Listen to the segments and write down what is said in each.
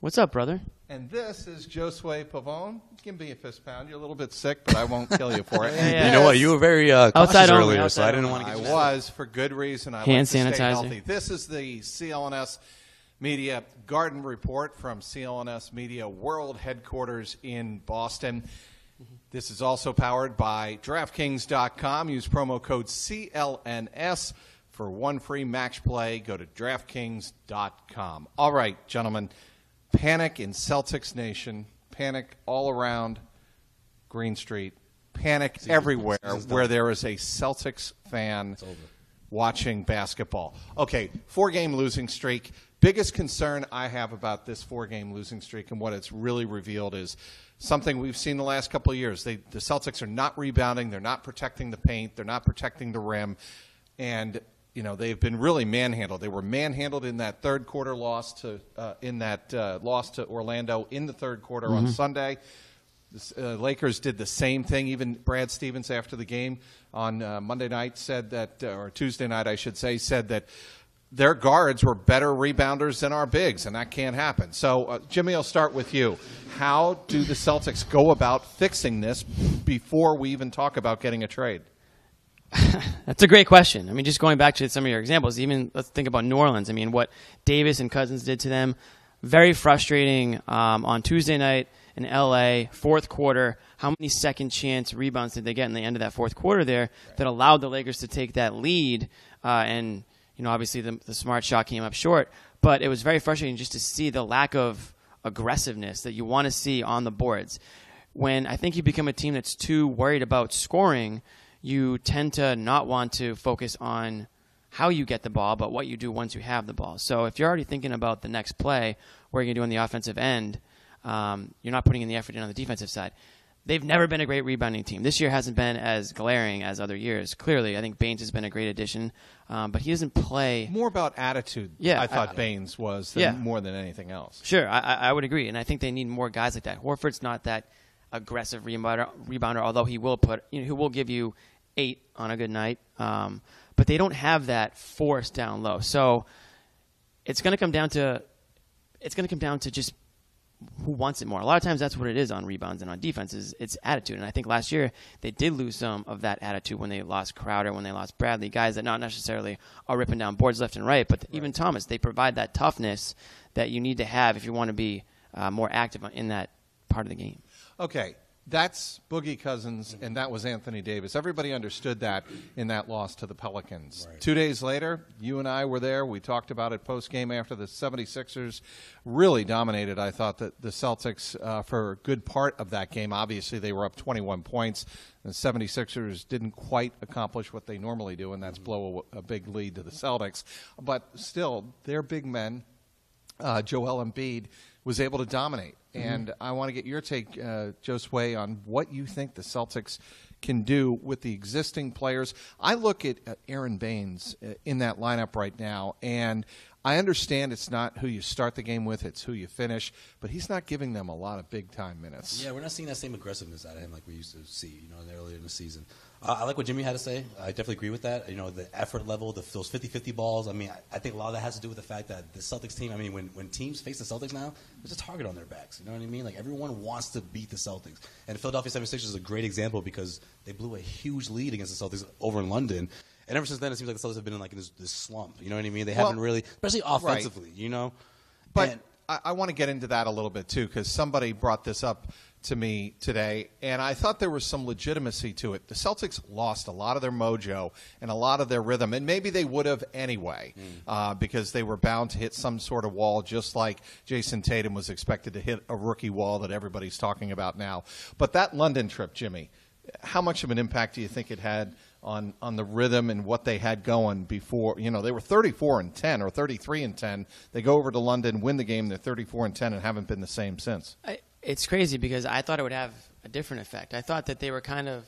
What's up, brother? And this is Josue Pavone. Give me a fist pound. You're a little bit sick, but I won't kill you for it. Yeah. You know what? You were very uh, cautious Outside only, earlier, so I didn't want to I get you. was for good reason. I Hand like to stay sanitizer. healthy. This is the CLNS Media Garden Report from CLNS Media World Headquarters in Boston. This is also powered by DraftKings.com. Use promo code CLNS for one free match play. Go to DraftKings.com. All right, gentlemen. Panic in Celtics Nation. Panic all around Green Street. Panic everywhere where there is a Celtics fan watching basketball. Okay, four game losing streak. Biggest concern I have about this four game losing streak and what it's really revealed is something we've seen the last couple of years. They, the Celtics are not rebounding, they're not protecting the paint, they're not protecting the rim, and you know they've been really manhandled. They were manhandled in that third quarter loss to uh, in that uh, loss to Orlando in the third quarter on Sunday. The uh, Lakers did the same thing. Even Brad Stevens, after the game on uh, Monday night, said that, uh, or Tuesday night, I should say, said that their guards were better rebounders than our bigs, and that can't happen. So, uh, Jimmy, I'll start with you. How do the Celtics go about fixing this before we even talk about getting a trade? That's a great question. I mean, just going back to some of your examples, even let's think about New Orleans. I mean, what Davis and Cousins did to them, very frustrating um, on Tuesday night in LA, fourth quarter. How many second chance rebounds did they get in the end of that fourth quarter there that allowed the Lakers to take that lead? Uh, and, you know, obviously the, the smart shot came up short, but it was very frustrating just to see the lack of aggressiveness that you want to see on the boards. When I think you become a team that's too worried about scoring, you tend to not want to focus on how you get the ball, but what you do once you have the ball. So if you're already thinking about the next play, what are you're going to do on the offensive end, um, you're not putting in the effort in on the defensive side. They've never been a great rebounding team. This year hasn't been as glaring as other years. Clearly, I think Baynes has been a great addition, um, but he doesn't play. More about attitude, Yeah, I thought I- Baynes was than, Yeah. more than anything else. Sure, I, I I would agree, and I think they need more guys like that. Horford's not that aggressive rebounder, rebounder although he will put, you know, he will give you eight on a good night. Um, but they don't have that force down low, so it's going to come down to it's going to come down to just who wants it more. A lot of times that's what it is on rebounds and on defenses. It's attitude. And I think last year they did lose some of that attitude when they lost Crowder, when they lost Bradley, guys that not necessarily are ripping down boards left and right, but even Thomas, they provide that toughness that you need to have if you want to be uh, more active in that part of the game. Okay, that's Boogie Cousins, and that was Anthony Davis. Everybody understood that in that loss to the Pelicans. Two days later, you and I were there. We talked about it post game after the 76ers really dominated, I thought, that the Celtics uh, for a good part of that game. Obviously, they were up 21 points. The 76ers didn't quite accomplish what they normally do, and that's blow a, a big lead to the Celtics. But still, they're big men uh, Joel Embiid was able to dominate. And I want to get your take, uh, Josue, on what you think the Celtics can do with the existing players. I look at uh, Aron Baynes uh, in that lineup right now, and I understand it's not who you start the game with, it's who you finish, but he's not giving them a lot of big time minutes. Yeah, we're not seeing that same aggressiveness out of him like we used to see, you know, earlier in the season. Uh, I like what Jimmy had to say. I definitely agree with that. You know, the effort level, the, those 50-50 balls. I mean, I, I think a lot of that has to do with the fact that the Celtics team. I mean, when, when teams face the Celtics now, there's a target on their backs. You know what I mean? Like everyone wants to beat the Celtics, and the Philadelphia 76ers is a great example because they blew a huge lead against the Celtics over in London. And ever since then, it seems like the Celtics have been in like this, this slump. You know what I mean? They Well, haven't really, especially offensively. You know, But And- I, I want to get into that a little bit too, because somebody brought this up to me today, and I thought there was some legitimacy to it. The Celtics lost a lot of their mojo and a lot of their rhythm, and maybe they would have anyway, uh, because they were bound to hit some sort of wall, just like Jayson Tatum was expected to hit a rookie wall that everybody's talking about now. But that London trip, Jimmy, how much of an impact do you think it had on on the rhythm and what they had going before? You know, they were 34 and 10 or 33 and 10. They go over to London, win the game. They're 34 and 10 and haven't been the same since. I, it's crazy because I thought it would have a different effect. I thought that they were kind of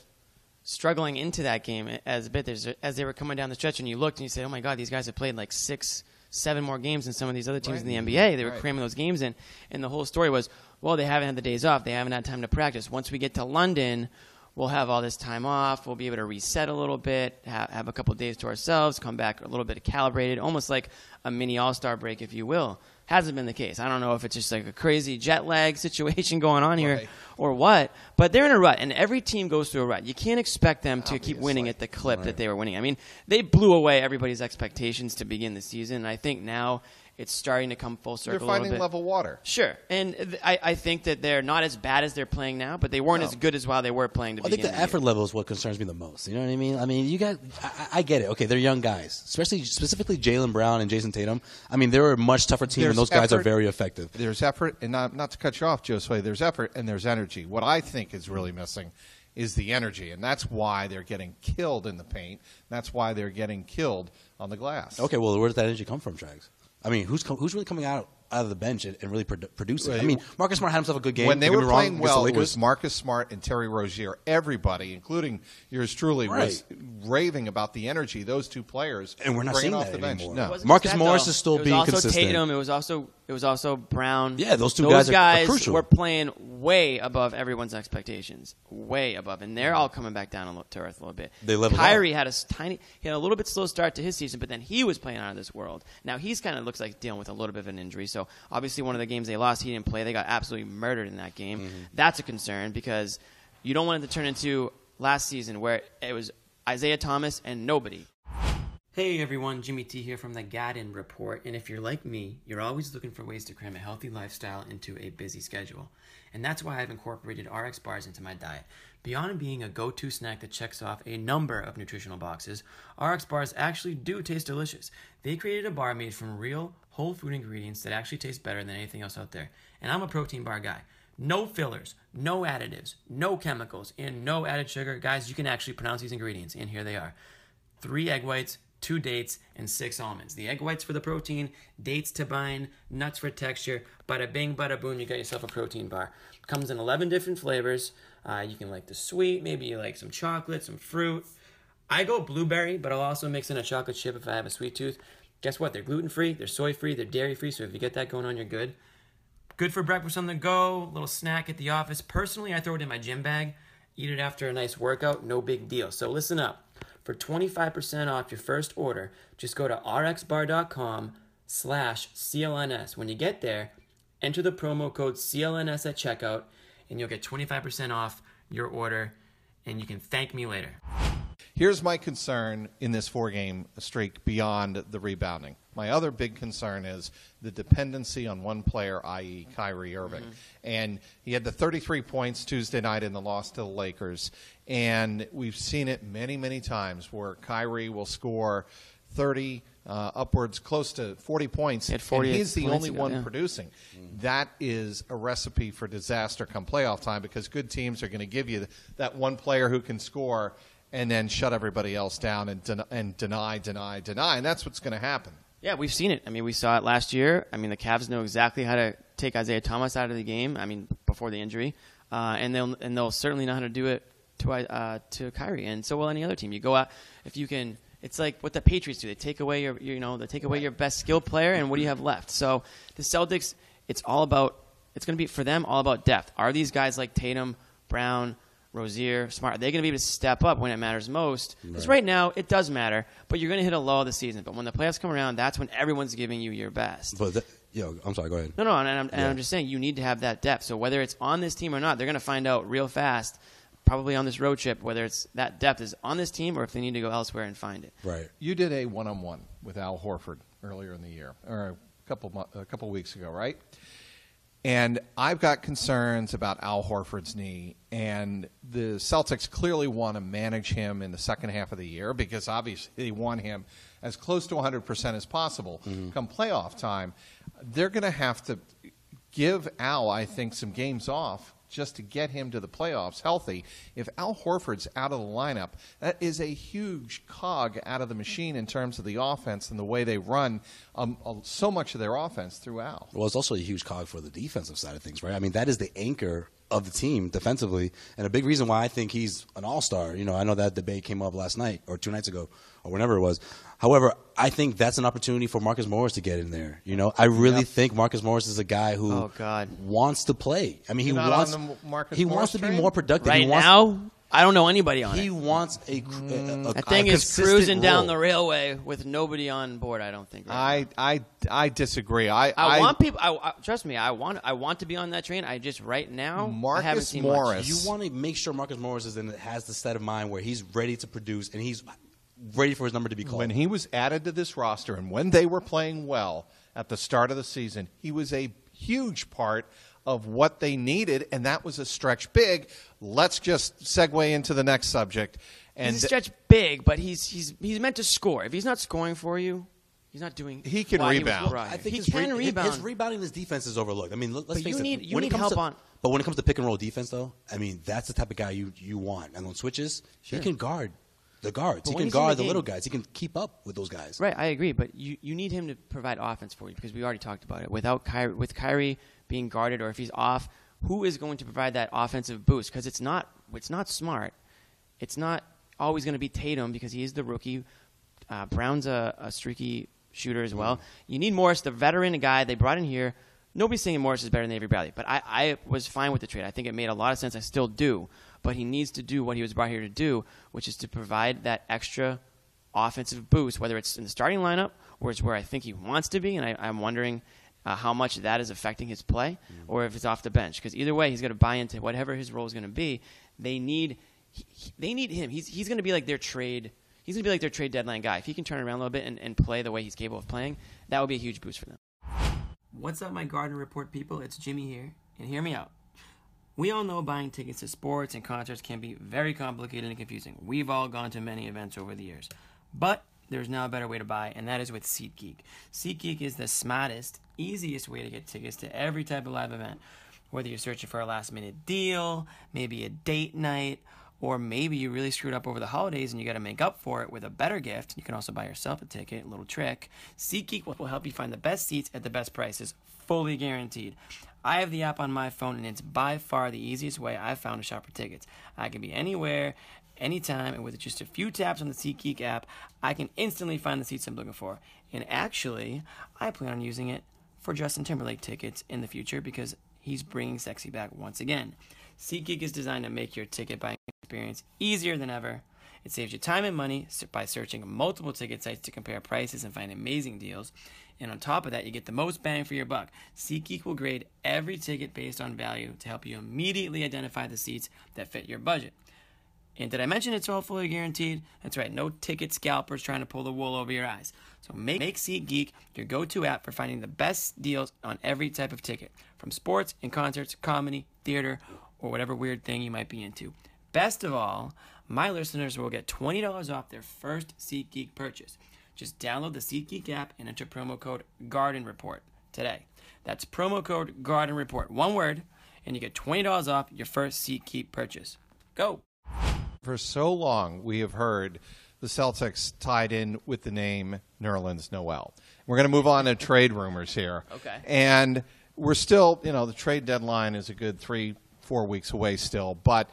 struggling into that game as a bit as they were coming down the stretch, and you looked and you said, "Oh my God, these guys have played like six, seven more games than some of these other teams Right. in the NBA." They were Right. cramming those games in, and the whole story was, "Well, they haven't had the days off. They haven't had time to practice. Once we get to London." We'll have all this time off. We'll be able to reset a little bit, have, have a couple days to ourselves, come back a little bit calibrated, almost like a mini All Star break, if you will. Hasn't been the case. I don't know if it's just like a crazy jet lag situation going on here Right. or what, but they're in a rut, and every team goes through a rut. You can't expect them to keep winning at the clip that they were winning. I mean, they blew away everybody's expectations to begin the season, and I think now it's starting to come full circle. They're circle. a little finding bit. level water. Sure, and th- I, I think that they're not as bad as they're playing now, but they weren't No. as good as while they were playing. To I think begin the the effort year. level is what concerns me the most. You know what I mean? I mean, you got. I, I- I get it. Okay, they're young guys, especially specifically Jaylen Brown and Jayson Tatum. I mean, they're a much tougher team, There's and those guys are effort. very effective. There's effort, and not, not to cut you off, Joe Josue, there's effort and there's energy. What I think is really missing is the energy, and that's why they're getting killed in the paint. That's why they're getting killed on the glass. Okay, well, where does that energy come from, Trags? I mean, who's com- who's really coming out out of the bench and, and really produ- producing? I mean, Marcus Smart had himself a good game. when they were get wrong, playing well, it was Marcus Smart and Terry Rozier. Everybody, including yours truly, was raving about the energy those two players And we're not seeing off that the bench. anymore. No. Marcus that, Morris though. is still it was being also consistent. Tatum. It was also it was also Brown. Yeah, those two those guys are- are crucial. were playing way above everyone's expectations, way above, and they're all coming back down to earth a little bit. They leveled Kyrie had a tiny, he had a little bit slow start to his season, but then he was playing out of this world. Now he's kind of looks like dealing with a little bit of an injury. So obviously, one of the games they lost, he didn't play. They got absolutely murdered in that game. Mm-hmm. That's a concern because you don't want it to turn into last season where it was Isaiah Thomas and nobody. Hey everyone, Jimmy T here from the Garden Report. And if you're like me, you're always looking for ways to cram a healthy lifestyle into a busy schedule. And that's why I've incorporated RX bars into my diet. Beyond being a go to snack that checks off a number of nutritional boxes, RX bars actually do taste delicious. They created a bar made from real, whole food ingredients that actually taste better than anything else out there. And I'm a protein bar guy. No fillers, no additives, no chemicals, and no added sugar. Guys, you can actually pronounce these ingredients, and here they are three egg whites, two dates, and six almonds. The egg whites for the protein, dates to bind, nuts for texture. Bada bing, bada boom, you got yourself a protein bar. Comes in 11 different flavors. Uh, you can like the sweet, maybe you like some chocolate, some fruit. I go blueberry, but I'll also mix in a chocolate chip if I have a sweet tooth. Guess what? They're gluten free, they're soy free, they're dairy free, so if you get that going on, you're good. Good for breakfast on the go, little snack at the office. Personally, I throw it in my gym bag, eat it after a nice workout, no big deal. So listen up. For 25% off your first order, just go to rxbar.com slash CLNS. When you get there, enter the promo code CLNS at checkout, and you'll get 25% off your order, and you can thank me later. Here's my concern in this four game streak beyond the rebounding. My other big concern is the dependency on one player, i.e., Kyrie Irving. Mm-hmm. And he had the 33 points Tuesday night in the loss to the Lakers. And we've seen it many, many times where Kyrie will score 30, uh, upwards close to 40 points. He had 48 and he's the only ago, one yeah. producing. That is a recipe for disaster come playoff time because good teams are going to give you that one player who can score and then shut everybody else down and, den- and deny, deny, deny. And that's what's going to happen. Yeah, we've seen it. I mean, we saw it last year. I mean, the Cavs know exactly how to take Isaiah Thomas out of the game. I mean, before the injury, uh, and they'll and they'll certainly know how to do it to uh, to Kyrie, and so will any other team. You go out if you can It's like what the Patriots do. They take away your, you know, they take away your best skill player, and what do you have left? So the Celtics, it's all about. It's going to be for them all about depth. Are these guys like Tatum, Brown, Rozier, Smart? Are they going to be able to step up when it matters most? Because right. now it does matter, but you're going to hit a low of the season. But when the playoffs come around, that's when everyone's giving you your best. But that, yo, I'm sorry. Go ahead. No, no, and I'm, and Yeah. I'm just saying you need to have that depth. So whether it's on this team or not, they're going to find out real fast, probably on this road trip, whether it's that depth is on this team or if they need to go elsewhere and find it. Right. You did a one-on-one with Al Horford earlier in the year, or a couple a couple weeks ago, right? And I've got concerns about Al Horford's knee, and the Celtics clearly want to manage him in the second half of the year because obviously they want him as close to 100% as possible mm-hmm. come playoff time. They're going to have to give Al, I think, some games off just to get him to the playoffs healthy. If Al Horford's out of the lineup, that is a huge cog out of the machine in terms of the offense and the way they run um, uh, so much of their offense through Al. Well, it's also a huge cog for the defensive side of things, right? I mean, that is the anchor of the team defensively, and a big reason why I think he's an all star. You know, I know that debate came up last night or two nights ago or whenever it was. However, I think that's an opportunity for Marcus Morris to get in there. You know, I really think Marcus Morris is a guy who Oh, God. wants to play. I mean, he You're not wants Marcus he Morris wants to be more productive. Right he wants, now, I don't know anybody on he it. wants a, a, mm. a, That thing a is consistent cruising down the railway with nobody on board. I don't think. Right now. I, I, I disagree. I, I, want people. I, I, trust me. I want. I want to be on that train. I just right now. I haven't Marcus seen Morris. You want to make sure Marcus Morris is in has the set of mind where he's ready to produce and he's ready for his number to be called. when he was added to this roster and when they were playing well at the start of the season, he was a huge part of what they needed, and that was a stretch big. Let's just segue into the next subject. And he's a stretch big, but he's he's he's meant to score. If he's not scoring for you, he's not doing. He can rebound. brought I think he his, can re- rebound. his rebounding, his defense is overlooked. I mean, let, us But face you it. you when it need comes help to, on- But when it comes to pick and roll defense, though, I mean, that's the type of guy you you want. And on switches, he can guard the guards. He can the guard the, game- little guys. He can keep up with those guys. Right, I agree, but you, you need him to provide offense for you because we already talked about it. Without Kyrie, with Kyrie being guarded or if he's off, who is going to provide that offensive boost? Because it's not it's not smart. It's not always going to be Tatum because he is the rookie. Uh, Brown's a, a streaky shooter as well. You need Morris, the veteran guy they brought in here. Nobody's saying Morris is better than Avery Bradley, but I, I was fine with the trade. I think it made a lot of sense. I still do, but he needs to do what he was brought here to do, which is to provide that extra offensive boost, whether it's in the starting lineup or it's where I think he wants to be, and I, I'm wondering uh, how much that is affecting his play, or if it's off the bench. Because either way, he's going to buy into whatever his role is going to be. They need he, he- they need him. He's he's going to be like their trade. He's going to be like their trade deadline guy. If he can turn around a little bit and, and play the way he's capable of playing, that would be a huge boost for them. What's up, my garden report people? It's Jimmy here, and hear me out. We all know buying tickets to sports and concerts can be very complicated and confusing. We've all gone to many events over the years. But there's now a better way to buy, and that is with SeatGeek. SeatGeek is the smartest, easiest way to get tickets to every type of live event. Whether you're searching for a last minute deal, maybe a date night, or maybe you really screwed up over the holidays and you got to make up for it with a better gift. You can also buy yourself a ticket, little trick. SeatGeek will help you find the best seats at the best prices, fully guaranteed. I have the app on my phone and it's by far the easiest way I've found to shop for tickets. I can be anywhere, anytime, and with just a few taps on the SeatGeek app, I can instantly find the seats I'm looking for. And actually, I plan on using it for Justin Timberlake tickets in the future because he's bringing sexy back once again. SeatGeek is designed to make your ticket buying experience easier than ever. It saves you time and money by searching multiple ticket sites to compare prices and find amazing deals. And on top of that, you get the most bang for your buck. SeatGeek will grade every ticket based on value to help you immediately identify the seats that fit your budget. And did I mention it's all fully guaranteed? That's right, no ticket scalpers trying to pull the wool over your eyes. So make, make SeatGeek your go to app for finding the best deals on every type of ticket, from sports and concerts, comedy, theater, or whatever weird thing you might be into. Best of all, my listeners will get $20 off their first SeatGeek purchase. Just download the SeatGeek app and enter promo code Garden Report today. That's promo code Garden Report, one word, and you get $20 off your first SeatGeek purchase. Go! For so long, we have heard the Celtics tied in with the name Nerlens Noel. We're going to move on to trade rumors here. Okay. And we're still, you know, the trade deadline is a good three, four weeks away still. But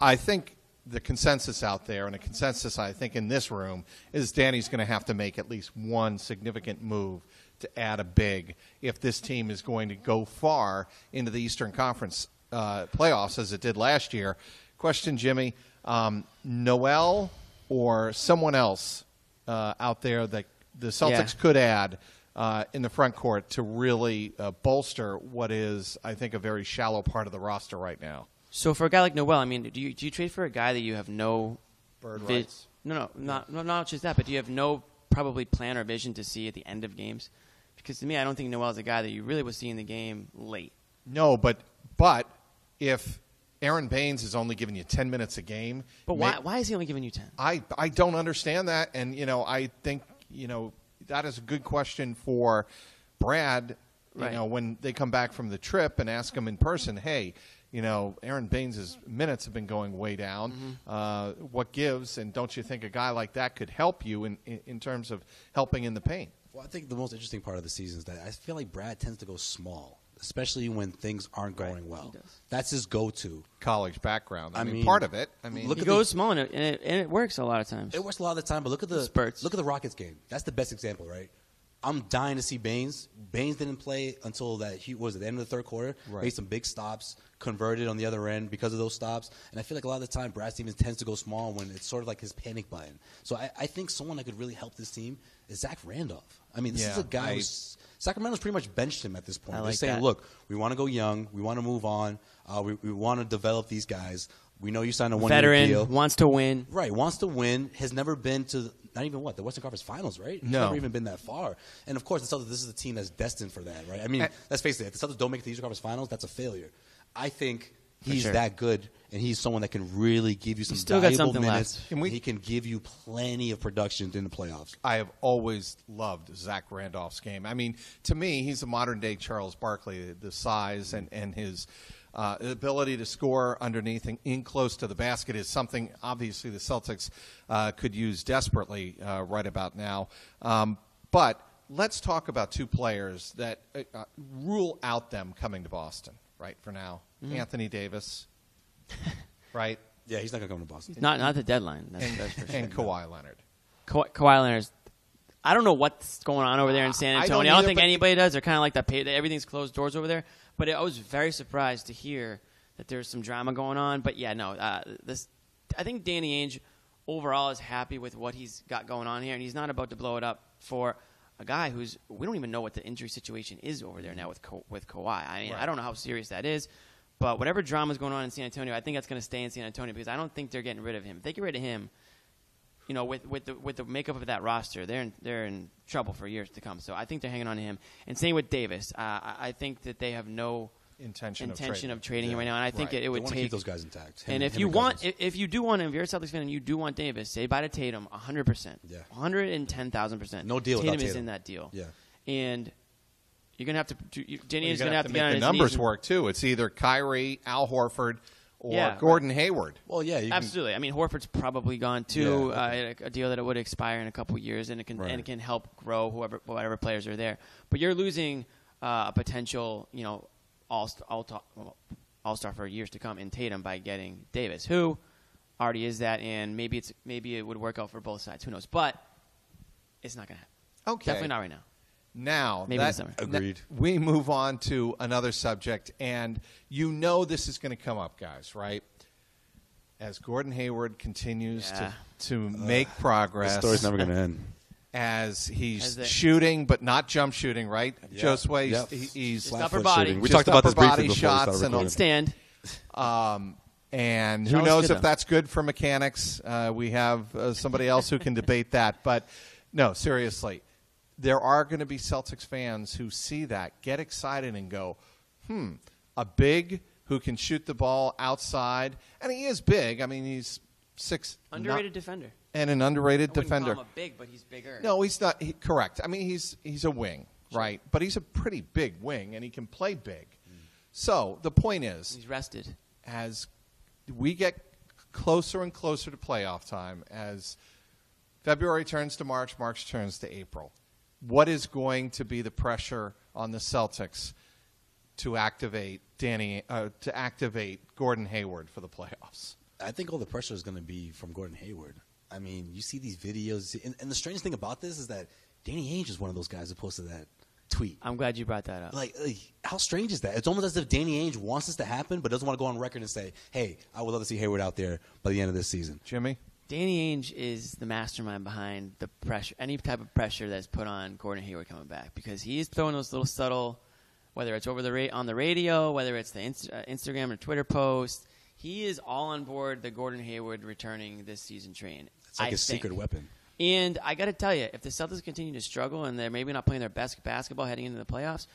I think the consensus out there, and a consensus I think in this room, is Danny's going to have to make at least one significant move to add a big if this team is going to go far into the Eastern Conference uh, playoffs as it did last year. Question, Jimmy, um, Noel or someone else uh, out there that the Celtics Yeah. could add uh, in the front court to really uh, bolster what is, I think, a very shallow part of the roster right now. So for a guy like Noel, I mean, do you do you trade for a guy that you have no Bird vi- rights. No, no, not no, not just that, but do you have no probably plan or vision to see at the end of games? Because to me, I don't think Noel's a guy that you really will see in the game late. No, but but if Aron Baynes is only giving you ten minutes a game, But may- why why is he only giving you ten? I I don't understand that, and you know I think you know that is a good question for Brad. You Right. know when they come back from the trip and ask him in person, hey, you know Aron Baynes' minutes have been going way down. Mm-hmm. Uh, what gives? And don't you think a guy like that could help you in in, in terms of helping in the paint? Well, I think the most interesting part of the season is that I feel like Brad tends to go small, especially when things aren't going well. That's his go-to. College background. I, I mean, mean, part of it. I mean, look He at goes the- small and it, and it, and it works a lot of times. It works a lot of the time, but look at the Spurs. Look at the Rockets game. That's the best example, right? I'm dying to see Baynes. Baynes didn't play until that he was at the end of the third quarter. Right. Made some big stops, converted on the other end because of those stops. And I feel like a lot of the time Brad Stevens tends to go small when it's sort of like his panic button. So I, I think someone that could really help this team is Zach Randolph. I mean, this is a guy I- who's Sacramento's pretty much benched him at this point. I They're like saying, that. look, we want to go young, we want to move on, uh, we, we want to develop these guys. We know you signed a one-year Veteran deal. wants to win. Right, wants to win. Has never been to not even what the Western Conference Finals, right? He's No. never even been that far. And of course, the Celtics. This is a team that's destined for that, right? I mean, And- let's face it. If the Celtics don't make the Eastern Conference Finals, that's a failure. I think he's sure. that good, and he's someone that can really give you some still got valuable something minutes. left. Can we- he can give you plenty of production in the playoffs. I have always loved Zach Randolph's game. I mean, to me, he's a modern day Charles Barkley. The size and and his uh, ability to score underneath and in close to the basket is something obviously the Celtics uh, could use desperately uh, right about now. Um, but let's talk about two players that uh, uh, rule out them coming to Boston. Right for now, Anthony Davis. right. Yeah, he's not going to come to Boston. Not not the deadline. That's, And, that's for sure. and Kawhi Leonard. Ka- Kawhi Leonard's. I don't know what's going on over there in San I don't Antonio. I don't, think anybody does. They're kind of like that. pay- Everything's closed doors over there. But I was very surprised to hear that there's some drama going on. But yeah, no. Uh, this, I think Danny Ainge overall is happy with what he's got going on here, and he's not about to blow it up for a guy who's we don't even know what the injury situation is over there now with Ka- with Kawhi. I mean, I don't know how serious that is. But whatever drama's going on in San Antonio, I think that's going to stay in San Antonio because I don't think they're getting rid of him. If they get rid of him, you know, with with the with the makeup of that roster, they're in, they're in trouble for years to come. So I think they're hanging on to him. And same with Davis. Uh, I, I think that they have no Intention of intention trading. of trading him right now. And I think Right. it, it would wanna take keep those guys intact. Him- and if you and want, Cousins. if, if you do want him, if you're a Celtics fan and you do want Davis, say bye to Tatum, hundred percent, Yeah. hundred and ten thousand percent. No deal Tatum without is in that deal. Yeah. and you're gonna have to. do- Danny You're is gonna gonna have to, to get on make his the numbers knees work too. It's either Kyrie, Al Horford, or Yeah. Gordon Hayward. well, yeah, you can- Absolutely. I mean, Horford's probably gone too. Yeah, okay. uh, a deal that it would expire in a couple years, and it can Right. and it can help grow whoever whatever players are there. But you're losing uh, a potential, you know, all all all star for years to come in Tatum by getting Davis, who already is that, and maybe it's maybe it would work out for both sides. Who knows? But it's not going to happen. Okay. Definitely not right now. Now, Maybe that- summer. Agreed. n- We move on to another subject, and you know this is going to come up, guys, right? As Gordon Hayward continues Yeah. to to make progress, the story's never going to end. as he's As the- shooting but not jump shooting, right? Yeah. Josue, Yep. he- he's Just upper body. shooting. We Just talked about this upper briefly body before we shots started and all- recording. Stand. Um, and who knows if though. that's good for mechanics? Uh, we have uh, somebody else who can debate that. But no, seriously, there are going to be Celtics fans who see that, get excited, and go, hmm, a big who can shoot the ball outside. And he is big. I mean, he's six. Underrated not- defender. and an underrated defender. Call him a big, but he's bigger. No, he's not. He, correct. I mean, he's he's a wing, right? But he's a pretty big wing, and he can play big. So the point is, he's rested. as we get closer and closer to playoff time, as February turns to March, March turns to April, what is going to be the pressure on the Celtics to activate Danny uh, to activate Gordon Hayward for the playoffs? I think all the pressure is going to be from Gordon Hayward. I mean, you see these videos, and, and the strange thing about this is that Danny Ainge is one of those guys who posted that tweet. I'm glad you brought that up. Like, like, how strange is that? It's almost as if Danny Ainge wants this to happen, but doesn't want to go on record and say, "Hey, I would love to see Hayward out there by the end of this season." Jimmy? Danny Ainge is the mastermind behind the pressure, any type of pressure that's put on Gordon Hayward coming back, because he's throwing those little subtle, whether it's over the ra- on the radio, whether it's the Inst- uh, Instagram or Twitter post, he is all on board the Gordon Hayward returning this season train. It's like I his think. secret weapon. And I got to tell you, if the Celtics continue to struggle and they're maybe not playing their best basketball heading into the playoffs,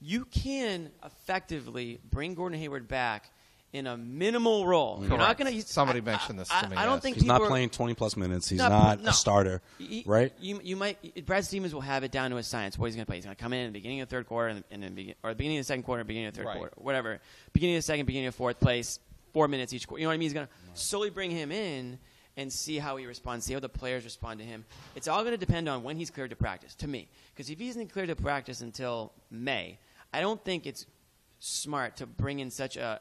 you can effectively bring Gordon Hayward back in a minimal role. You're not going to. Somebody mentioned this to I, me, I don't yes. think He's people not are- playing 20 plus minutes. He's No, not no. a starter, Y- right? You, you might. Brad Stevens will have it down to a science. What he's going to play. He's going to come in at the beginning of the third quarter, and, and then begin, or the beginning of the second quarter, beginning of the third Right. quarter, whatever. Beginning of the second, beginning of fourth place, four minutes each quarter. You know what I mean? He's going to slowly bring him in and see how he responds, see how the players respond to him. It's all going to depend on when he's cleared to practice. To me, because if he isn't cleared to practice until May, I don't think it's smart to bring in such a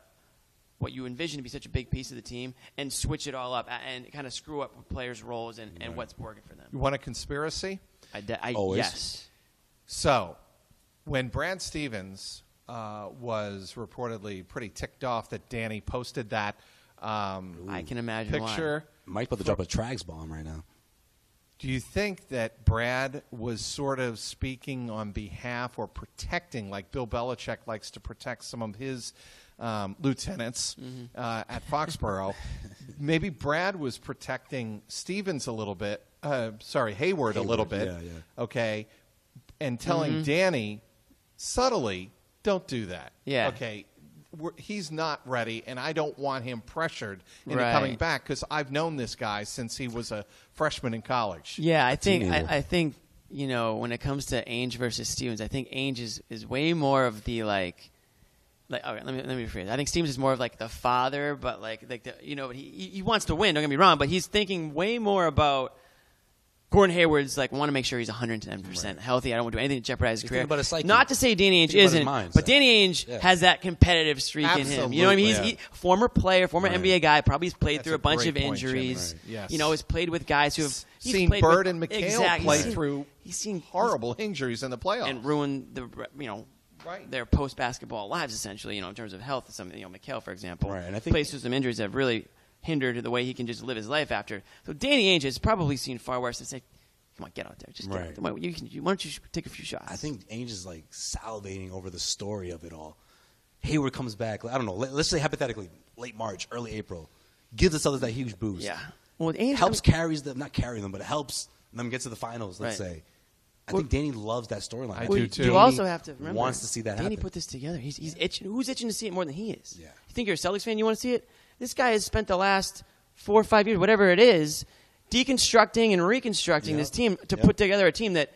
what you envision to be such a big piece of the team and switch it all up and kind of screw up players' roles and, and what's working for them. You want a conspiracy? I, de- I Always. yes. So, when Brad Stevens uh, was reportedly pretty ticked off that Danny posted that um, I can imagine why. picture, Mike about to drop a Trags bomb right now. do you think that Brad was sort of speaking on behalf or protecting, like Bill Belichick likes to protect some of his um, lieutenants Mm-hmm. uh, at Foxborough? Maybe Brad was protecting Stevens a little bit. Uh, sorry, Hayward, a little bit. yeah, yeah. Okay, and telling Mm-hmm. Danny subtly, "Don't do that." Yeah. Okay. We're, he's not ready, and I don't want him pressured into Right. coming back because I've known this guy since he was a freshman in college. Yeah, I think. I, I think you know when it comes to Ainge versus Stevens, I think Ainge is, is way more of the like. Like, okay, let me let me rephrase. I think Stevens is more of like the father, but like like the, you know he he- he wants to win. Don't get me wrong, but he's thinking way more about Gordon Hayward's like want to make sure he's 110 percent healthy. I don't want to do anything to jeopardize his He's career. about his. Not to say Danny Ainge Thinking about his isn't, but Danny Ainge Yeah. has that competitive streak in him. You know what I mean? He's Absolutely. he, former player, former Right. NBA guy. Probably he's played That's through a a bunch of point, injuries. Right. Yes. You know, has played with guys who have he's seen Bird with, and McHale exactly. play He's seen- through He's seen horrible injuries in the playoffs. and ruined the you know Right. their post basketball lives essentially. You know, in terms of health. Some you know, McHale, for example, Right, and I think- plays through some injuries that have really hindered the way he can just live his life after. So Danny Ainge has probably seen far worse and say, "Come on, get out there, just get Right. out you can, you, why don't you take a few shots?" I think Ainge is like salivating over the story of it all. Hayward comes back. I don't know. Let, us say hypothetically, late March, early April, gives the Celtics that huge boost. Yeah. Well, Ainge helps I mean- carries them, not carry them, but it helps them get to the finals. Let's Right. say. I think Danny loves that storyline. I think do too. You also have to remember wants to see that Danny happen. put this together. He's, he's itching. Who's itching to see it more than he is? Yeah. You think you're a Celtics fan? You want to see it? This guy has spent the last four or five years, whatever it is, deconstructing and reconstructing Yep. this team to Yep. put together a team that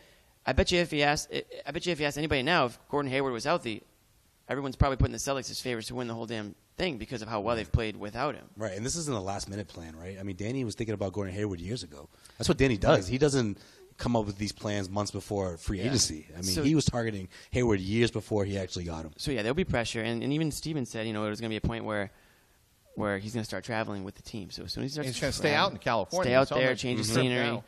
I bet you if he asked, I bet you if he asked anybody now if Gordon Hayward was healthy, everyone's probably putting the Celtics as favorites to win the whole damn thing because of how well they've played without him. Right, and this isn't a last minute plan, right? I mean, Danny was thinking about Gordon Hayward years ago. That's what Danny does. He doesn't come up with these plans months before free agency. I mean, So- he was targeting Hayward years before he actually got him. So yeah, there'll be pressure, and, and even Steven said, you know, there's going to be a point where where he's going to start traveling with the team. So as soon as he starts, He's gonna stay out in California. stay out He's there, change the trip scenery, now.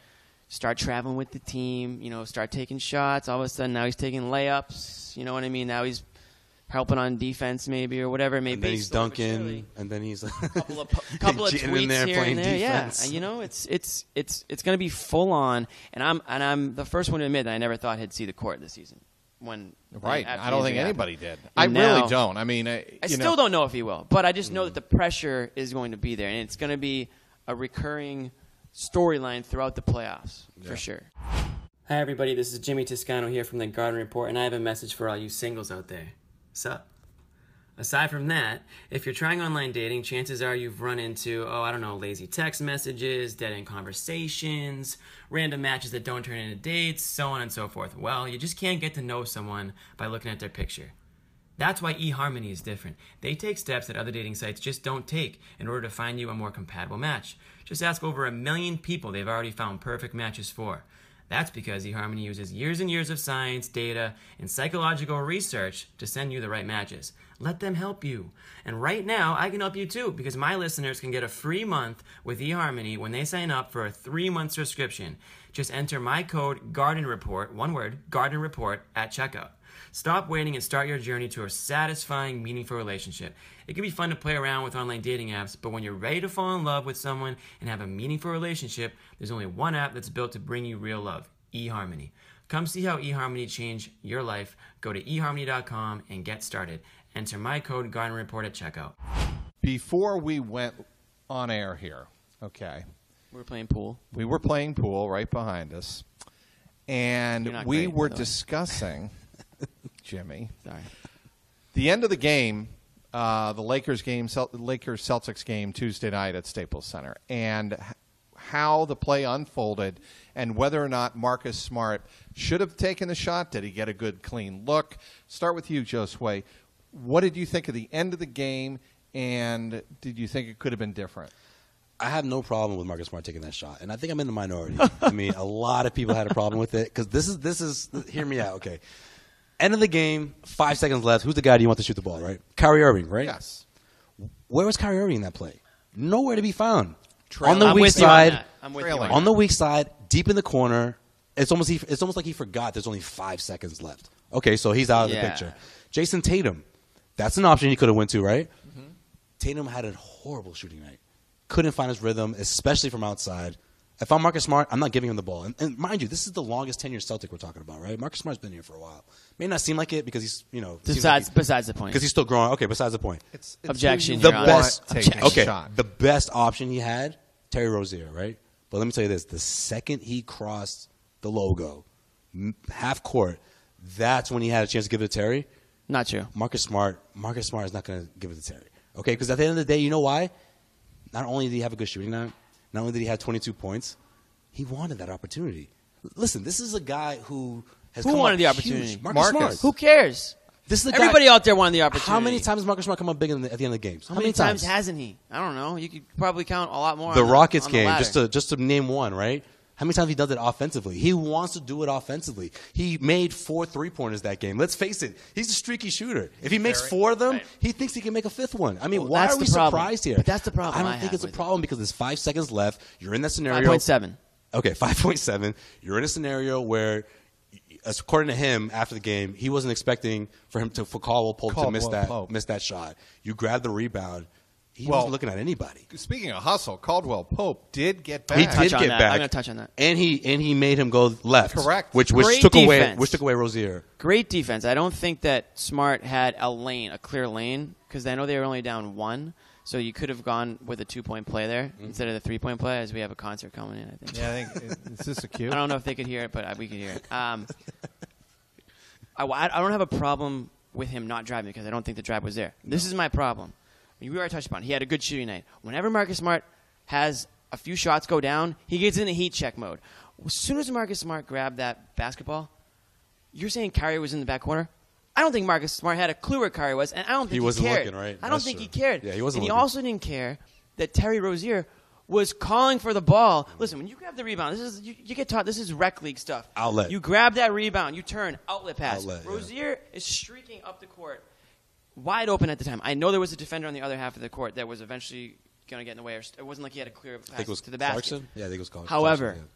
start traveling with the team. You know, start taking shots. All of a sudden, now he's taking layups. You know what I mean? Now he's helping on defense, maybe or whatever it may And be. then he's slowly dunking, and then he's couple of couple of tweets in there here playing and there. defense. Yeah, you know, it's it's it's it's going to be full on, and I'm and I'm the first one to admit that I never thought he'd see the court this season. When Right. I don't think anybody happened. did. I And really don't. I mean, I, I still know, don't know if he will, but I just know that mm. the pressure is going to be there, and it's going to be a recurring storyline throughout the playoffs for sure. Hi, everybody. This is Jimmy Toscano here from the Garden Report, and I have a message for all you singles out there. Sup? Aside from that, if you're trying online dating, chances are you've run into, oh, I don't know, lazy text messages, dead end conversations, random matches that don't turn into dates, so on and so forth. Well, you just can't get to know someone by looking at their picture. That's why eHarmony is different. They take steps that other dating sites just don't take in order to find you a more compatible match. Just ask over a million people they've already found perfect matches for. That's because eHarmony uses years and years of science, data, and psychological research to send you the right matches. Let them help you. And right now, I can help you too because my listeners can get a free month with eHarmony when they sign up for a three month subscription. Just enter my code Garden Report, one word, Garden Report, at checkout. Stop waiting and start your journey to a satisfying, meaningful relationship. It can be fun to play around with online dating apps, but when you're ready to fall in love with someone and have a meaningful relationship, there's only one app that's built to bring you real love eHarmony. Come see how eHarmony changed your life. Go to eHarmony.com and get started. Enter my code Garden Report at checkout. Before we went on air here, okay, We were playing pool. we were playing pool right behind us, and we great, were by discussing, Jimmy, Sorry. the end of the game, uh, the Lakers game, Cel- Lakers Celtics game Tuesday night at Staples Center, and h- how the play unfolded, and whether or not Marcus Smart should have taken the shot. Did he get a good clean look? Start with you, Josue. What did you think of the end of the game, and did you think it could have been different? I have no problem with Marcus Smart taking that shot, and I think I'm in the minority. I mean, a lot of people had a problem with it because this is this is hear me out, okay? End of the game, five seconds left. Who's the guy do you want to shoot the ball? Right, Kyrie Irving, right? Yes. Where was Kyrie Irving in that play? Nowhere to be found. Trailing. On the I'm weak with you on side, that. I'm with you on on the weak side, deep in the corner. It's almost he, it's almost like he forgot. There's only five seconds left. Okay, so he's out of the Yeah. picture. Jayson Tatum, that's an option he could have went to, right? Mm-hmm. Tatum had a horrible shooting night. Couldn't find his rhythm, especially from outside. If I'm Marcus Smart, I'm not giving him the ball. And, and mind you, this is the longest tenure Celtic we're talking about, right? Marcus Smart's been here for a while. May not seem like it because he's, you know, Besides, like besides the point. because he's still growing. Okay, besides the point. It's, it's Objection, who you Your The best, taking the okay, shot. the best option he had, Terry Rozier, right? But let me tell you this: the second he crossed the logo, half court, that's when he had a chance to give it to Terry. Not true. Marcus Smart, Marcus Smart is not going to give it to Terry. Okay, because at the end of the day, you know why? Not only did he have a good shooting night, not only did he have 22 points, he wanted that opportunity. Listen, this is a guy who has Who come wanted up the huge. opportunity? Marcus, Marcus. Smart. Who cares? This is the guy- Everybody out there wanted the opportunity. How many times has Marcus Smart come up big in the, at the end of the games? How, many times? hasn't he? I don't know. You could probably count a lot more. the on Rockets on the game, ladder. just to just to name one, right? How many times he does it offensively? He wants to do it offensively. He made four three pointers that game. Let's face it, he's a streaky shooter. If he makes four of them, Right. he thinks he can make a fifth one. I mean, Well, why are we problem. surprised here? But that's the problem I don't I think it's a with it. problem because there's five seconds left. You're in that scenario. five point seven. Okay, five point seven. You're in a scenario where, according to him, after the game, he wasn't expecting for him to for Caldwell Pope to miss that Pope. miss that shot. You grab the rebound. He Well- wasn't looking at anybody. Speaking of hustle, Caldwell Pope did get back. He did on get that. back. I'm gonna touch on that. And he and he made him go left. Correct. Which which Great took away which took away Rozier. Great defense. I don't think that Smart had a lane, a clear lane, because I know they were only down one. So you could have gone with a two point play there Mm-hmm. instead of the three point play, as we have a concert coming in. I think. Yeah, I think is this a cue? I don't know if they could hear it, but uh, we could hear it. Um, I, I don't have a problem with him not driving because I don't think the drive was there. This is my problem. We already touched upon. it. He had a good shooting night. Whenever Marcus Smart has a few shots go down, he gets in a heat check mode. As soon as Marcus Smart grabbed that basketball, you're saying Kyrie was in the back corner. I don't think Marcus Smart had a clue where Kyrie was, and I don't think He cared. he, wasn't cared. looking, right? I don't That's think true. he cared. Yeah, he wasn't And he looking. also didn't care that Terry Rozier was calling for the ball. Listen, when you grab the rebound, this is you, you get taught this is rec league stuff. Outlet. You grab that rebound, you turn outlet pass. Outlet, yeah. Rozier is streaking up the court, wide open at the time. I know there was a defender on the other half of the court that was eventually going to get in the way. Or st- it wasn't like he had a clear pass I think it was to the basket. Clarkson. Yeah, I think it was Clarkson. However, Clarkson,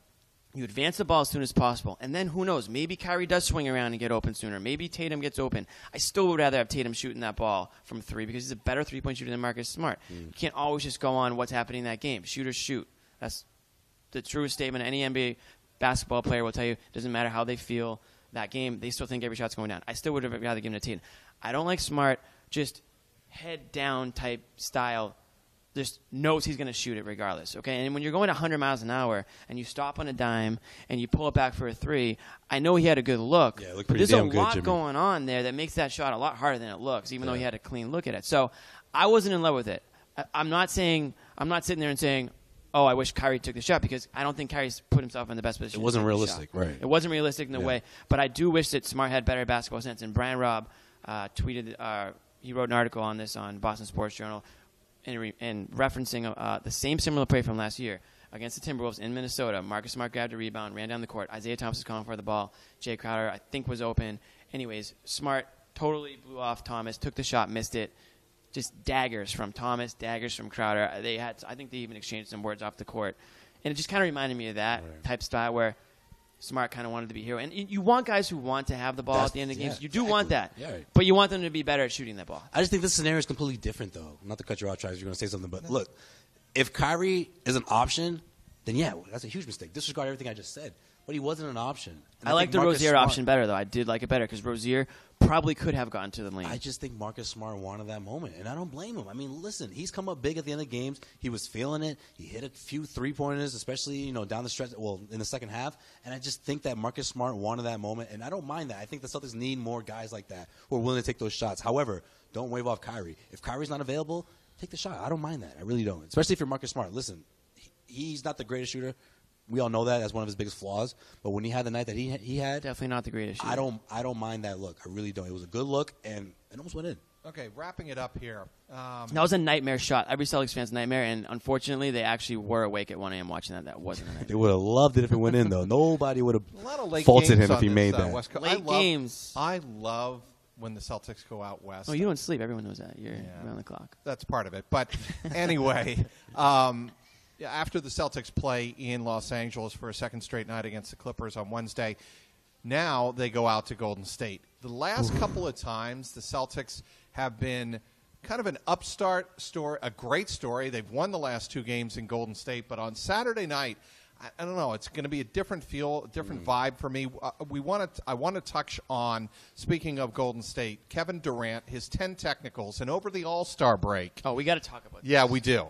you advance the ball as soon as possible, and then who knows? Maybe Kyrie does swing around and get open sooner. Maybe Tatum gets open. I still would rather have Tatum shooting that ball from three because he's a better three point shooter than Marcus Smart. Mm. You can't always just go on what's happening in that game. Shooters shoot. That's the truest statement. Any NBA basketball player will tell you. Doesn't matter how they feel that game, they still think every shot's going down. I still would have rather given it to Tatum. I don't like Smart just head down type style just knows he's going to shoot it regardless. Okay, and when you're going 100 miles an hour and you stop on a dime and you pull it back for a three, I know he had a good look. Yeah, it looked but pretty there's a good, lot Jimmy. going on there that makes that shot a lot harder than it looks, even though he had a clean look at it. So I wasn't in love with it. I, I'm not saying I'm not sitting there and saying. Oh, I wish Kyrie took the shot because I don't think Kyrie's put himself in the best position. It wasn't realistic, right. It wasn't realistic in the Yeah. way, but I do wish that Smart had better basketball sense. And Brian Robb uh, tweeted, uh, he wrote an article on this on Boston Sports Journal, in, re- in referencing uh, the same similar play from last year. against the Timberwolves in Minnesota. Marcus Smart grabbed a rebound, ran down the court. Isaiah Thomas was calling for the ball. Jae Crowder, I think, was open. Anyways, Smart totally blew off Thomas, took the shot, missed it. Just daggers from Thomas, daggers from Crowder. They had, I think, they even exchanged some words off the court, and it just kind of reminded me of that type style where Smart kind of wanted to be hero. And you you want guys who want to have the ball That's- at the end of yeah, games. You do want that. Yeah, but you want them to be better at shooting that ball. I just think this scenario is completely different, though. Not to cut you off, Travis, you're going to say something, but look, if Kyrie is an option, then yeah, that's a huge mistake. Disregard everything I just said. But he wasn't an option. And I, like the Marcus Rozier Smart- option better, though. I did like it better because Rozier probably could have gotten to the lane. I just think Marcus Smart wanted that moment, and I don't blame him. I mean, listen, he's come up big at the end of games. He was feeling it. He hit a few three pointers, especially you know down the stretch. Well, in the second half, and I just think that Marcus Smart wanted that moment, and I don't mind that. I think the Celtics need more guys like that who are willing to take those shots. However, don't wave off Kyrie. If Kyrie's not available, take the shot. I don't mind that. I really don't. Especially if you're Marcus Smart. Listen, he's not the greatest shooter. We all know that as one of his biggest flaws. But when he had the night that he he had, Definitely not the greatest. I don't I don't mind that look. I really don't. It was a good look, and it almost went in. Okay, wrapping it up here. Um, That was a nightmare shot. Every Celtics fan's nightmare, and unfortunately, they actually were awake at 1 a.m. watching that. That wasn't a They would have loved it if it went in, though. Nobody would a lot of have late faulted him if he this, made uh, that. West Coast. Late I love, games. I love when the Celtics go out west. Oh, you don't sleep. Everyone knows that. You're Yeah. around the clock. that's part of it. But anyway, um, yeah, after the Celtics play in Los Angeles for a second straight night against the Clippers on Wednesday, now they go out to Golden State. The last couple of times the Celtics have been kind of an upstart story, a great story. They've won the last two games in Golden State, but on Saturday night, I, I don't know. It's going to be a different feel, a different vibe for me. Uh, we want to. I want to touch on. Speaking of Golden State, Kevin Durant, his ten technicals, and over the All Star break. Oh, we got to talk about Yeah, we do.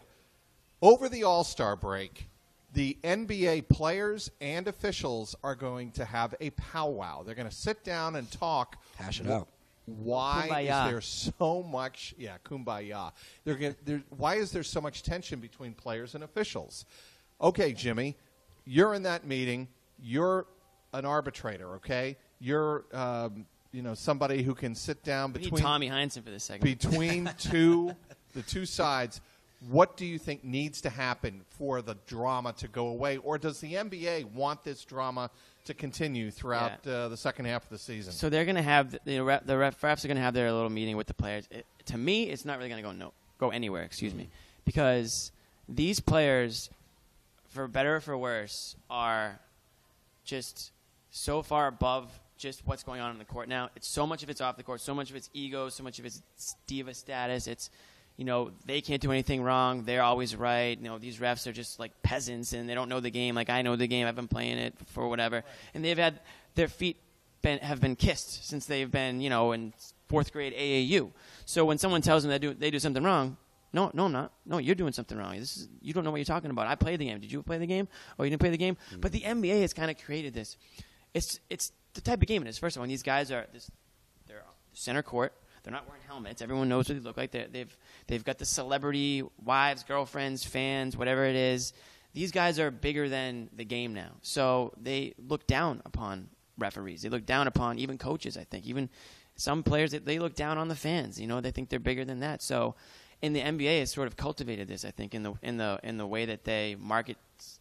Over the All Star break, the NBA players and officials are going to have a powwow. They're going to sit down and talk. Hash it out. Why Kumbaya. is there so much? Yeah, kumbaya. They're going. They're, why is there so much tension between players and officials? Okay, Jimmy, you're in that meeting. You're an arbitrator. Okay, you're um, you know somebody who can sit down We between need Tommy Heinsohn for this segment. between two the two sides what do you think needs to happen for the drama to go away or does the NBA want this drama to continue throughout Yeah. uh, the second half of the season So they're going to have the, the, ref, the ref, refs are going to have their little meeting with the players. It, to me, it's not really going to go no go anywhere. Excuse me, because these players, for better or for worse, are just so far above just what's going on in the court now. It's so much of it's off the court, so much of it's ego, so much of it's diva status. It's you know they can't do anything wrong. They're always right. You know these refs are just like peasants and they don't know the game like I know the game. I've been playing it for whatever, and they've had their feet been, have been kissed since they've been you know in fourth grade AAU. So when someone tells them they do they do something wrong. No, no, I'm not. No, you're doing something wrong. This is you don't know what you're talking about. I played the game. Did you play the game? Oh, you didn't play the game. Mm-hmm. But the NBA has kind of created this. It's it's the type of game it is. First of all, these guys are this, they're uh, center court. They're not wearing helmets. Everyone knows what they look like. They're, they've they've got the celebrity wives, girlfriends, fans, whatever it is. These guys are bigger than the game now, so they look down upon referees. They look down upon even coaches. I think even some players they- they look down on the fans. You know, they think they're bigger than that. So, in the NBA, has sort of cultivated this. I think in the in the in the way that they market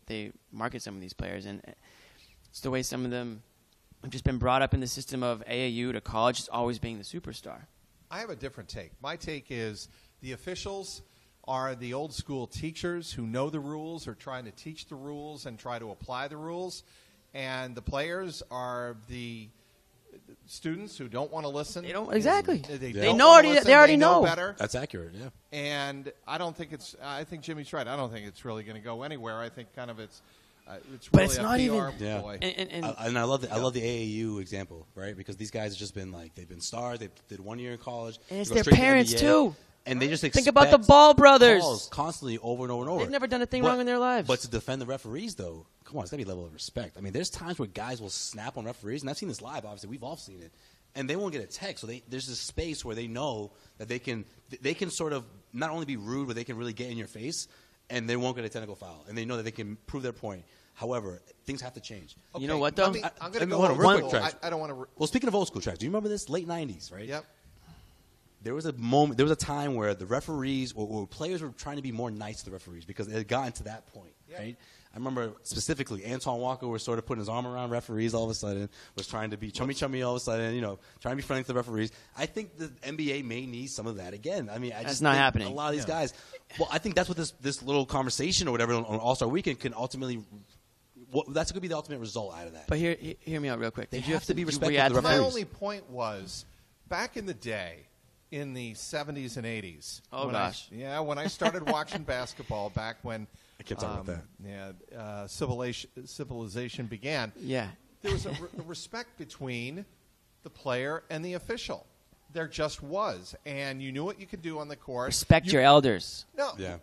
they market some of these players, and it's the way some of them have just been brought up in the system of AAU to college, just always being the superstar. I have a different take. My take is the officials are the old school teachers who know the rules, are trying to teach the rules and try to apply the rules, and the players are the students who don't want to listen. They don't exactly. They, They know wanna already- listen. they already know know. better. That's accurate. Yeah. And I don't think it's. I think Jimmy's right. I don't think it's really going to go anywhere. I think kind of it's. Uh, it's But it's a not PR even- Yeah. ploy. And, and, and I, and I love the I love the AAU example, right? Because these guys have just been like they've been stars. They did one year in college. And it's their straight to the parents, too. And they just Think about the Ball brothers. calls constantly over and over and over. They've never done a thing But- wrong in their lives. But to defend the referees, though, come on, it's gotta be a level of respect. I mean, there's times where guys will snap on referees, and I've seen this live. Obviously, we've all seen it, and they won't get a text. So they, there's this space where they know that they can they can sort of not only be rude, but they can really get in your face, and they won't get a technical foul, and they know that they can prove their point. However, things have to change. You know what, let though? me- I- I'm going to go hold on, old real quick, school. I, I don't want to. Re- Well, speaking of old school tracks, do you remember this? Late '90s, right? yep. there was a moment, there was a time where the referees or, or players were trying to be more nice to the referees because it had gotten to that point. right? I remember specifically Antoine Walker was sort of putting his arm around referees all of a sudden, was trying to be chummy chummy all of a sudden, you know, trying to be friendly to the referees. I think the NBA may need some of that again. I mean, I That's just not think happening. A lot of these guys. Well, I think that's what this this little conversation or whatever on All Star Weekend can ultimately. What, that's going to be the ultimate result out of that. But hear, hear me out real quick. They Did you have have to be respectful of the the My only point was back in the day, in the 70s and 80s. Oh, when I- gosh. yeah, when I started watching basketball back when. I kept talking about that. Yeah, uh, civilization, civilization began. Yeah. There was a, re- a respect between the player and the official. There just was, and you knew what you could do on the court. Respect You- your elders. No, Yeah.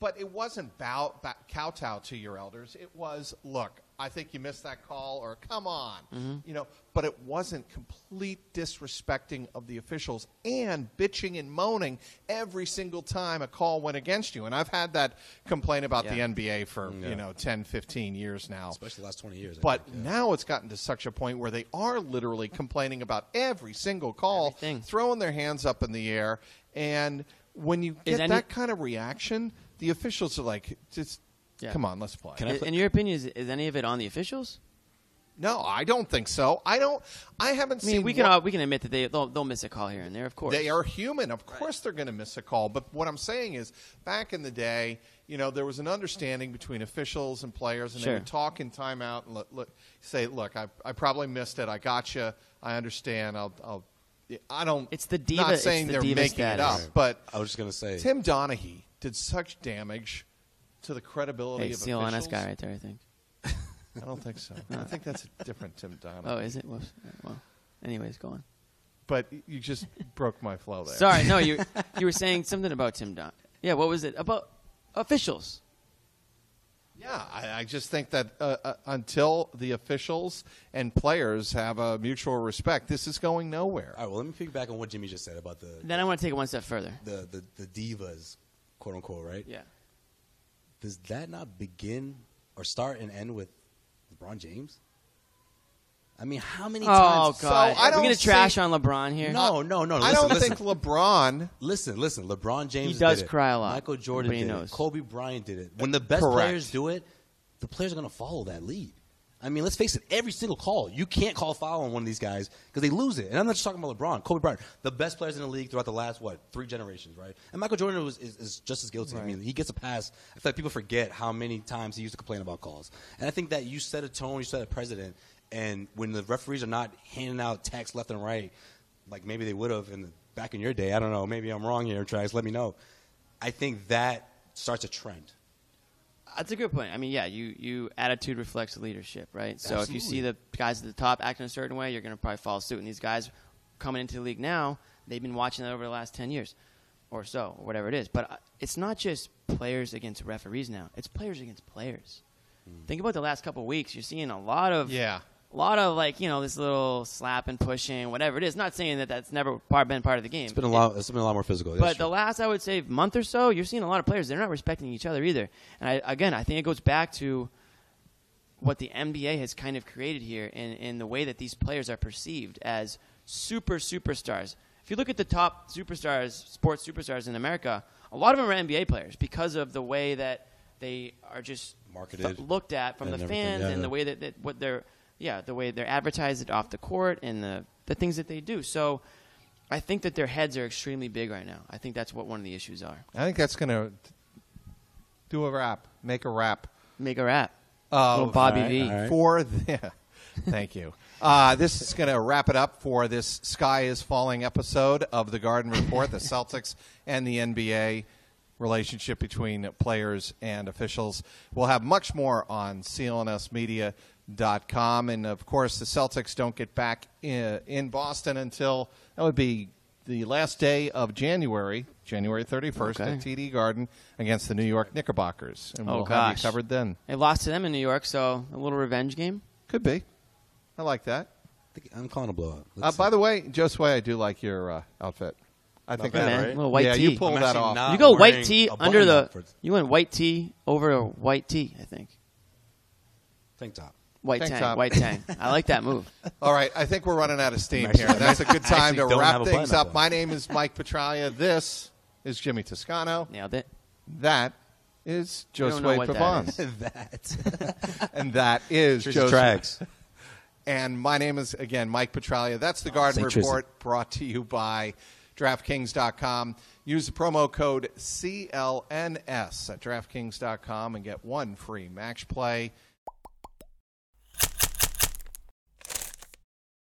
But it wasn't bow, bow, kowtow to your elders. It was, look, I think you missed that call, or come on, Mm-hmm. you know. But it wasn't complete disrespecting of the officials and bitching and moaning every single time a call went against you. And I've had that complaint about Yeah. the NBA for Yeah. you know 10, 15 years now. Especially the last 20 years. But think, yeah. now it's gotten to such a point where they are literally complaining about every single call, Everything. throwing their hands up in the air. And when you get any- that kind of reaction, the officials are like, just Yeah. come on, let's play. Can I In, in your opinion, is, is any of it on the officials? no, I don't think so. I don't. I haven't I mean, seen. we can what- all, we can admit that they they'll, they'll miss a call here and there, of course. They are human. Of course, they're going to miss a call. But what I'm saying is, back in the day, you know, there was an understanding between officials and players, and Sure. they would talk in timeout and look, look, say, "Look, I, I probably missed it. I got you. I understand. I'll, I'll I don't. It's the diva- Not it's saying the they're diva making it status. up, but I was just going to say. Tim Donaghy did such damage to the credibility Hey, of CLNS officials. guy right there, I think. I don't think so. I think that's a different Tim Donaghy. Oh, is it? Whoops. Well, anyways, go on. But you just broke my flow there. Sorry, no, you you were saying something about Tim Don. Yeah, what was it about officials? Yeah, I, I just think that uh, uh, until the officials and players have a mutual respect, this is going nowhere. All right, well, let me piggyback on what Jimmy just said about the Then I want to take it one step further. the, the, the divas, quote unquote, right? Yeah. Does that not begin or start and end with LeBron James? I mean, how many Oh times? God, I are don't gonna trash see- on LeBron here? No, no, no. I don't listen. think LeBron. Listen, listen. LeBron James He does did it. cry a lot. Michael Jordan Everybody did knows. it. Kobe Bryant did it. When the best Correct. players do it, the players are going to follow that lead. I mean, let's face it. Every single call, you can't call foul on one of these guys because they lose it. And I'm not just talking about LeBron, Kobe Bryant, the best players in the league throughout the last what three generations, right? And Michael Jordan was is, is just as guilty. I mean, he gets a pass. I feel like people forget how many times he used to complain about calls. And I think that you set a tone, you set a precedent. And when the referees are not handing out texts left and right, like maybe they would have in the, back in your day, I don't know. Maybe I'm wrong here, Travis. Let me know. I think that starts a trend. That's a good point. I mean, yeah, you, you attitude reflects leadership, right? So if you see the guys at the top acting a certain way, you're going to probably follow suit. And these guys coming into the league now, they've been watching that over the last ten years, or so, or whatever it is. But uh, it's not just players against referees now; it's players against players. Think about the last couple of weeks. You're seeing a lot of Yeah. A lot of like you know this little slap and pushing, whatever it is. Not saying that that's never part, been part of the game. It's been a lot. It's been a lot more physical. That's But true. the last, I would say, month or so, you're seeing a lot of players. They're not respecting each other either. And I, again, I think it goes back to what the NBA has kind of created here in, in the way that these players are perceived as super superstars. If you look at the top superstars, sports superstars in America, a lot of them are NBA players because of the way that they are just Marketed. looked at from the fans yeah, and yeah. the way that, that what they're yeah the way they're advertised off the court and the the things that they do. So I think that their heads are extremely big right now. I think that's what one of the issues are. I think that's going to do a rap, make a rap. Make a rap. of- Little Bobby all right, V. all right. for the. Thank you. Uh, this is going to wrap it up for this Sky is Falling episode of the Garden Report, the Celtics and the NBA relationship between players and officials. We'll have much more on clnsmedia.com. And of course, the Celtics don't get back in, in Boston until that would be the last day of January, January 31st Okay. at TD Garden against the New York Knickerbockers. And Oh, we'll have you covered then. They lost to them in New York, so a little revenge game. Could be. I like that. I think I'm calling a blowout. Uh, by the way, Josue, I do like your uh, outfit. I think bad, that, man. right? Little white yeah, tee. you pulled that off. you go white tee under the. for- You went white tee over a white tee. I think tank top. White Tank tang. top. White tang. I like that move. All right, I think we're running out of steam here. That's a good time to don't wrap have a things button-up up. My name is Mike Petraglia. This is Jimmy Toscano. Nailed it. That is We don't know Josue what that Pavon. is. that. and that is Trish Josue. Tracks. And my name is, again, Mike Petraglia. That's the Garden St. Tristan. Report brought to you by DraftKings.com. Use the promo code CLNS at DraftKings.com and get one free match play